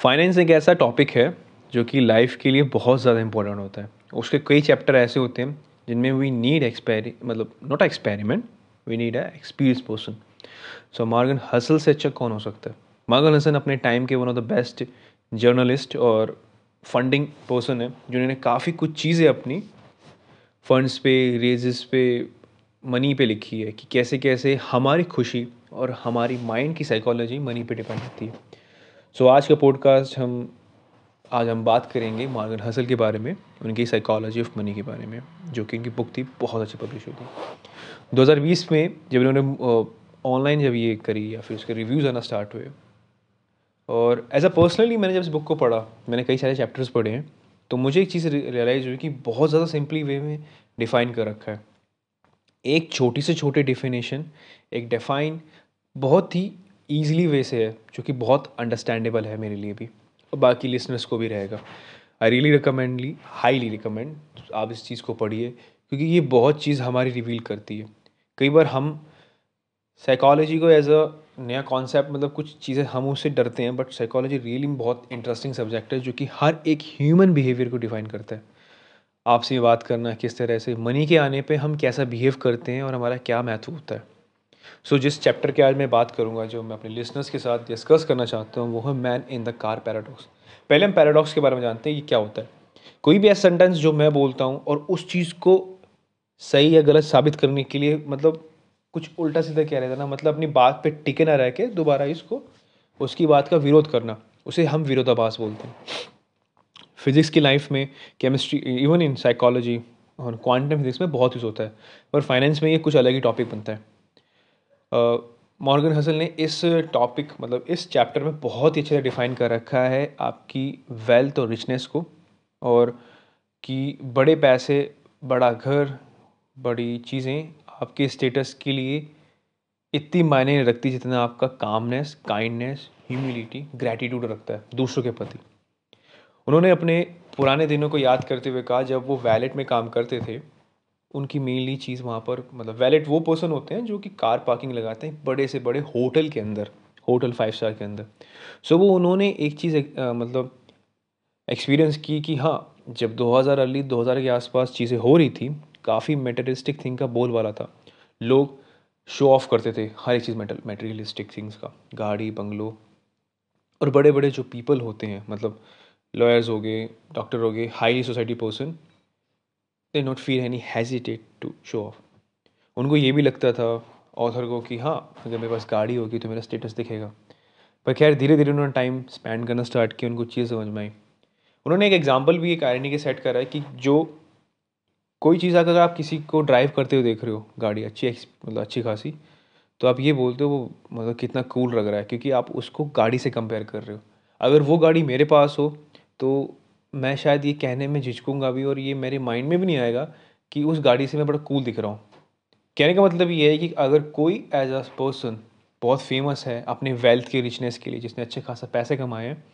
Finance एक ऐसा topic है जो कि लाइफ के लिए बहुत ज़्यादा इंपॉर्टेंट होता है। उसके कई चैप्टर ऐसे होते हैं, जिनमें वी नीड एक्सपेरी मतलब not experiment we need a experience person so Morgan Housel से अच्छा कौन हो सकता है? मार्गन हसन अपने टाइम के one of the best journalist और फंडिंग पर्सन है, जिन्होंने काफ़ी कुछ चीज़ें अपनी फंड्स पे रेजेस पे मनी पे लिखी है कि कैसे कैसे हमारी खुशी और हमारी माइंड की साइकोलॉजी मनी पे डिपेंड होती है। सो आज का पॉडकास्ट हम, आज हम बात करेंगे मार्गन हसल के बारे में, उनकी साइकोलॉजी ऑफ़ मनी के बारे में, जो कि उनकी बुक थी, बहुत अच्छी पब्लिश हुई थी। 2020 में जब इन्होंने ऑनलाइन जब ये करी या फिर उसके रिव्यूज़ आना स्टार्ट हुए, और एज अ पर्सनली मैंने जब इस बुक को पढ़ा, मैंने कई सारे चैप्टर्स पढ़े हैं तो मुझे एक चीज़ रियलाइज़ हुई कि बहुत ज़्यादा सिंपली वे में डिफ़ाइन कर रखा है। एक छोटी से छोटी डिफिनेशन एक डिफ़ाइन बहुत ही ईजिली वे से है, जो कि बहुत अंडरस्टैंडेबल है मेरे लिए भी। और बाकी लिसनर्स को भी रहेगा। आई रियली रिकमेंडली हाईली रिकमेंड आप इस चीज़ को पढ़िए, क्योंकि ये बहुत चीज़ हमारी रिवील करती है। कई बार हम साइकोलॉजी को एज अ नया कॉन्सेप्ट मतलब कुछ चीज़ें हम उससे डरते हैं बट साइकोलॉजी रियली बहुत इंटरेस्टिंग सब्जेक्ट है, जो कि हर एक ह्यूमन बिहेवियर को डिफाइन करता है। आपसे बात करना, किस तरह से मनी के आने पे हम कैसा बिहेव करते हैं और हमारा क्या महत्व होता है। सो so, जिस चैप्टर के आज मैं बात करूँगा जो मैं अपने लिसनर्स के साथ डिस्कस करना चाहता हूँ वो है man in the car paradox पहले हम पैराडॉक्स के बारे में जानते हैं ये क्या होता है। कोई भी ऐसा सेंटेंस जो मैं बोलता हूँ और उस चीज़ को सही या गलत साबित करने के लिए मतलब कुछ उल्टा सीधा कह रहे थे ना मतलब अपनी बात पे टिके ना रह के दोबारा इसको उसकी बात का विरोध करना उसे हम विरोधाभास बोलते हैं। फिज़िक्स की लाइफ में केमिस्ट्री इवन इन साइकोलॉजी और क्वांटम फिजिक्स में बहुत यूज़ होता है पर फाइनेंस में ये कुछ अलग ही टॉपिक बनता है। मॉर्गन हसल ने इस टॉपिक मतलब इस चैप्टर में बहुत ही अच्छे से डिफ़ाइन कर रखा है आपकी वेल्थ और रिचनेस को, और कि बड़े पैसे, बड़ा घर, बड़ी चीज़ें आपके स्टेटस के लिए इतनी मायने नहीं रखती जितना आपका कामनेस काइंडनेस ह्यूमिलिटी ग्रैटिट्यूड रखता है दूसरों के प्रति। उन्होंने अपने पुराने दिनों को याद करते हुए कहा, जब वो वैलेट में काम करते थे उनकी मेनली चीज़ वहाँ पर मतलब वैलेट वो पर्सन होते हैं जो कि कार पार्किंग लगाते हैं बड़े से बड़े होटल के अंदर होटल फाइव स्टार के अंदर। सो वो उन्होंने एक चीज़ एक, आ, मतलब एक्सपीरियंस की कि हाँ जब 2000 अर्ली 2000 के आसपास चीज़ें हो रही थी काफ़ी मेटेरियलिस्टिक थिंग का बोल वाला था। लोग शो ऑफ़ करते थे हर एक चीज़ मेटेरियलिस्टिक थिंग्स का गाड़ी बंगलो और बड़े बड़े जो पीपल होते हैं मतलब लॉयर्स हो गए डॉक्टर हो गए highly society person they not feel any hesitate to show off उनको ये भी लगता था ऑथर को कि हाँ अगर मेरे पास गाड़ी होगी तो मेरा स्टेटस दिखेगा। पर खैर धीरे धीरे उन्होंने टाइम स्पेंड करना स्टार्ट किया, उनको चीज़ समझ में आई। उन्होंने एक एग्ज़ाम्पल भी एक आयरनी के सेट करा है कि जो कोई चीज़ अगर आप किसी को ड्राइव करते हुए देख रहे हो, गाड़ी अच्छी मतलब अच्छी खासी तो आप ये बोलते हो वो मतलब कितना कूल लग रहा है, क्योंकि आप उसको गाड़ी से कंपेयर कर रहे हो। अगर वो गाड़ी मेरे पास हो तो मैं शायद ये कहने में झिझकूँगा भी और ये मेरे माइंड में भी नहीं आएगा कि उस गाड़ी से मैं बड़ा कूल दिख रहा हूँ। कहने का मतलब ये है कि अगर कोई एज अ पर्सन बहुत फ़ेमस है अपने वेल्थ के रिचनेस के लिए, जिसने अच्छे खासा पैसे कमाए हैं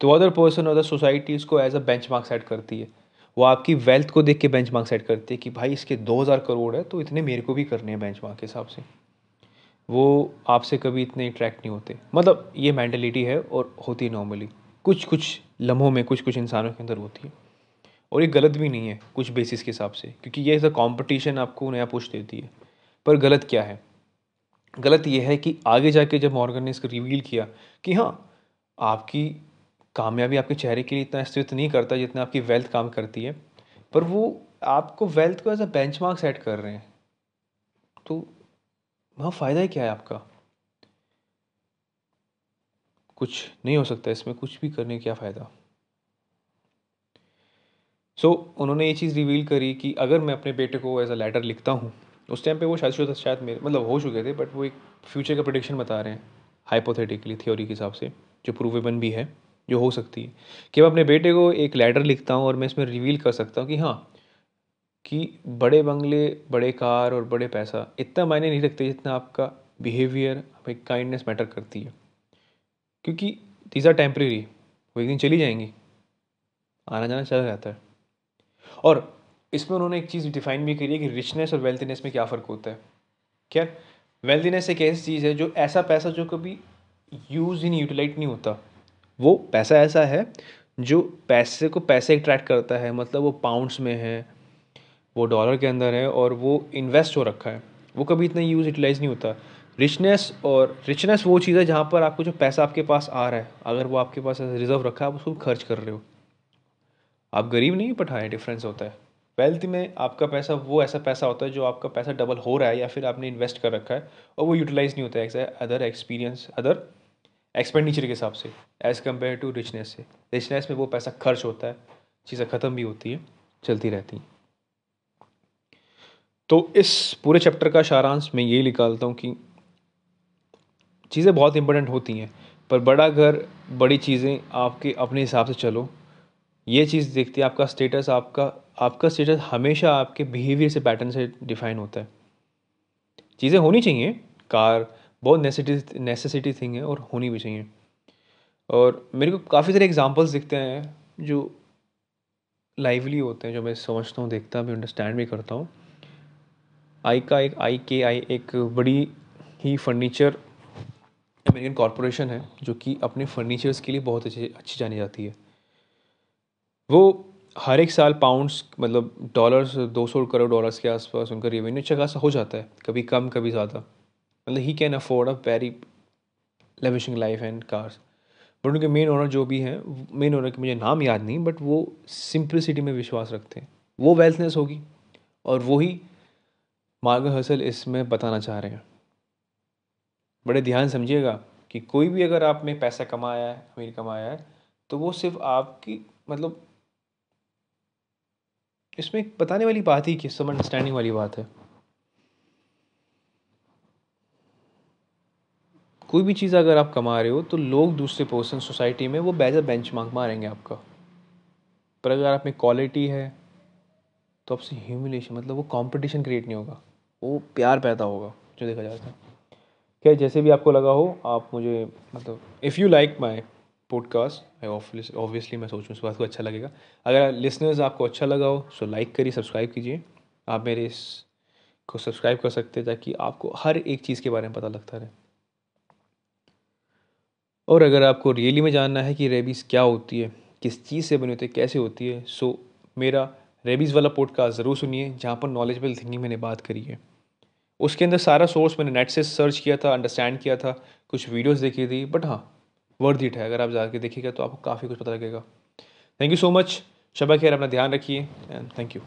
तो अदर पर्सन अदर सोसाइटी उसको as a benchmark set करती है। वो आपकी वेल्थ को देख के बेंच मार्क सेट करती है कि भाई इसके दो हज़ार करोड़ है तो इतने मेरे को भी करने हैं बेंच मार्क के हिसाब से। वो आपसे कभी इतने अट्रैक्ट नहीं होते। मतलब ये मैंटेलिटी है और होती नॉर्मली कुछ कुछ लम्हों में कुछ कुछ इंसानों के अंदर होती है। और ये गलत भी नहीं है कुछ बेसिस के हिसाब से, क्योंकि ये ऐसा कॉम्पटिशन आपको नया पुश देती है। पर गलत क्या है? गलत ये है कि आगे जाके जब मॉर्गन ने इसको रिवील किया कि हाँ आपकी कामयाबी आपके चेहरे के लिए इतना अस्तित्व नहीं करता जितना आपकी वेल्थ काम करती है, पर वो आपको वेल्थ को एज अ बेंच सेट कर रहे हैं। तो वहाँ फ़ायदा ही क्या है आपका? कुछ नहीं हो सकता इसमें कुछ भी करने क्या फ़ायदा? सो so, उन्होंने ये चीज़ रिवील करी कि अगर मैं अपने बेटे को एज अ लेटर लिखता हूँ उस टाइम पे वो शायद शायद मेरे मतलब हो चुके थे बट वो एक फ्यूचर का प्रडिक्शन बता रहे हैं हाइपोथेटिकली थ्योरी के हिसाब से जो प्रूवेबल भी है जो हो सकती है। कि मैं अपने बेटे को एक लेटर लिखता हूँ और मैं इसमें रिवील कर सकता हूँ कि हाँ कि बड़े बंगले बड़े कार और बड़े पैसा इतना मायने नहीं रखते जितना आपका बिहेवियर आपकी काइंडनेस मैटर करती है। क्योंकि दीज आर टेम्प्रेरी वो एक दिन चली जाएँगी। आना जाना चला जाता है। और इसमें उन्होंने एक चीज़ डिफाइन भी करी है कि रिचनेस और वेल्थीनेस में क्या फ़र्क होता है। क्या? वेल्थीनेस एक ऐसी चीज़ है जो ऐसा पैसा जो कभी यूज़ ही नहीं यूटिलाइट नहीं होता। वो पैसा ऐसा है जो पैसे को पैसे अट्रैक्ट करता है। मतलब वो पाउंड्स में है, वो डॉलर के अंदर है और वो इन्वेस्ट हो रखा है। वो कभी इतना यूज़ यूटिलाइज़ नहीं होता। रिचनेस और रिचनेस वो चीज़ है जहाँ पर आपको जो पैसा आपके पास आ रहा है, अगर वो आपके पास रिज़र्व रखा है, आप उसको खर्च कर रहे हो। आप गरीब नहीं पठाए डिफरेंस होता है। वेल्थ में आपका पैसा, वो ऐसा पैसा होता है जो आपका पैसा डबल हो रहा है या फिर आपने इन्वेस्ट कर रखा है और वो यूटिलाइज नहीं होता है अदर एक्सपीरियंस अदर एक्सपेंडिचर के हिसाब से एज़ कंपेयर टू रिचनेस से। रिचनेस में वो पैसा खर्च होता है, चीज़ें ख़त्म भी होती हैं, चलती रहती हैं। तो इस पूरे चैप्टर का सारांश मैं ये निकालता हूँ कि चीज़ें बहुत इंपॉर्टेंट होती हैं, पर बड़ा घर, बड़ी चीज़ें आपके अपने हिसाब से चलो। ये चीज़ देखती है, आपका स्टेटस आपका आपका स्टेटस हमेशा आपके बिहेवियर से पैटर्न से डिफाइन होता है। चीज़ें होनी चाहिए, कार, बहुत नेसेसिटी नेसेसिटी थिंग है और होनी भी चाहिए। और मेरे को काफ़ी सारे एग्जांपल्स दिखते हैं जो लाइवली होते हैं, जो मैं समझता हूँ, देखता भी अंडरस्टैंड भी करता हूँ। आई का एक, आई के आई एक बड़ी ही फर्नीचर अमेरिकन कॉरपोरेशन है, जो कि अपने फर्नीचर्स के लिए बहुत अच्छी अच्छी जानी जाती है। वो हर एक साल पाउंड्स मतलब डॉलर्स दो सौ करोड़ डॉलर्स के आसपास उनका रेवेन्यू अच्छा खासा हो जाता है, कभी कम, कभी ज़्यादा। मतलब he can afford a very lavishing life and cars but उनके मेन ओनर जो भी हैं मेन ओनर के मुझे नाम याद नहीं बट वो सिंपलिसिटी में विश्वास रखते हैं। वो वेल्थनेस होगी और वही मार्ग हसल इसमें बताना चाह रहे हैं। बड़े ध्यान समझिएगा कि कोई भी अगर आप में पैसा कमाया है, अमीर कमाया है तो वो सिर्फ़ आपकी मतलब इसमें बताने वाली बात ही कि सब अंडरस्टैंडिंग वाली बात है। कोई भी चीज़ अगर आप कमा रहे हो तो लोग दूसरे पर्सन सोसाइटी में वो बेजर बेंच मार्क मारेंगे आपका। पर अगर आप में क्वालिटी है तो आपसे ह्यूमिलेशन मतलब वो कंपटीशन क्रिएट नहीं होगा। वो प्यार पैदा होगा, जो देखा जाता है क्या जैसे भी आपको लगा हो, आप मुझे मतलब if you like my podcast obviously मैं सोचूँ इस बात को अच्छा लगेगा। अगर लिसनर्स आपको अच्छा लगा हो सो लाइक करिए सब्सक्राइब कीजिए। आप मेरे इस को सब्सक्राइब कर सकते हैं ताकि आपको हर एक चीज़ के बारे में पता लगता रहे। और अगर आपको रियली में जानना है कि रेबीज़ क्या होती है, किस चीज़ से बनी होती है, कैसे होती है सो मेरा रेबीज़ वाला पॉडकास्ट ज़रूर सुनिए, जहाँ पर नॉलेजबल थिंकिंग मैंने बात करी है। उसके अंदर सारा सोर्स मैंने नेट से सर्च किया था अंडरस्टैंड किया था, कुछ वीडियोस देखी थी बट हाँ वर्थ इट है। अगर आप जाके देखिएगा तो आपको काफ़ी कुछ पता लगेगा। Thank you so much Shaba खैर, अपना ध्यान रखिए एंड थैंक यू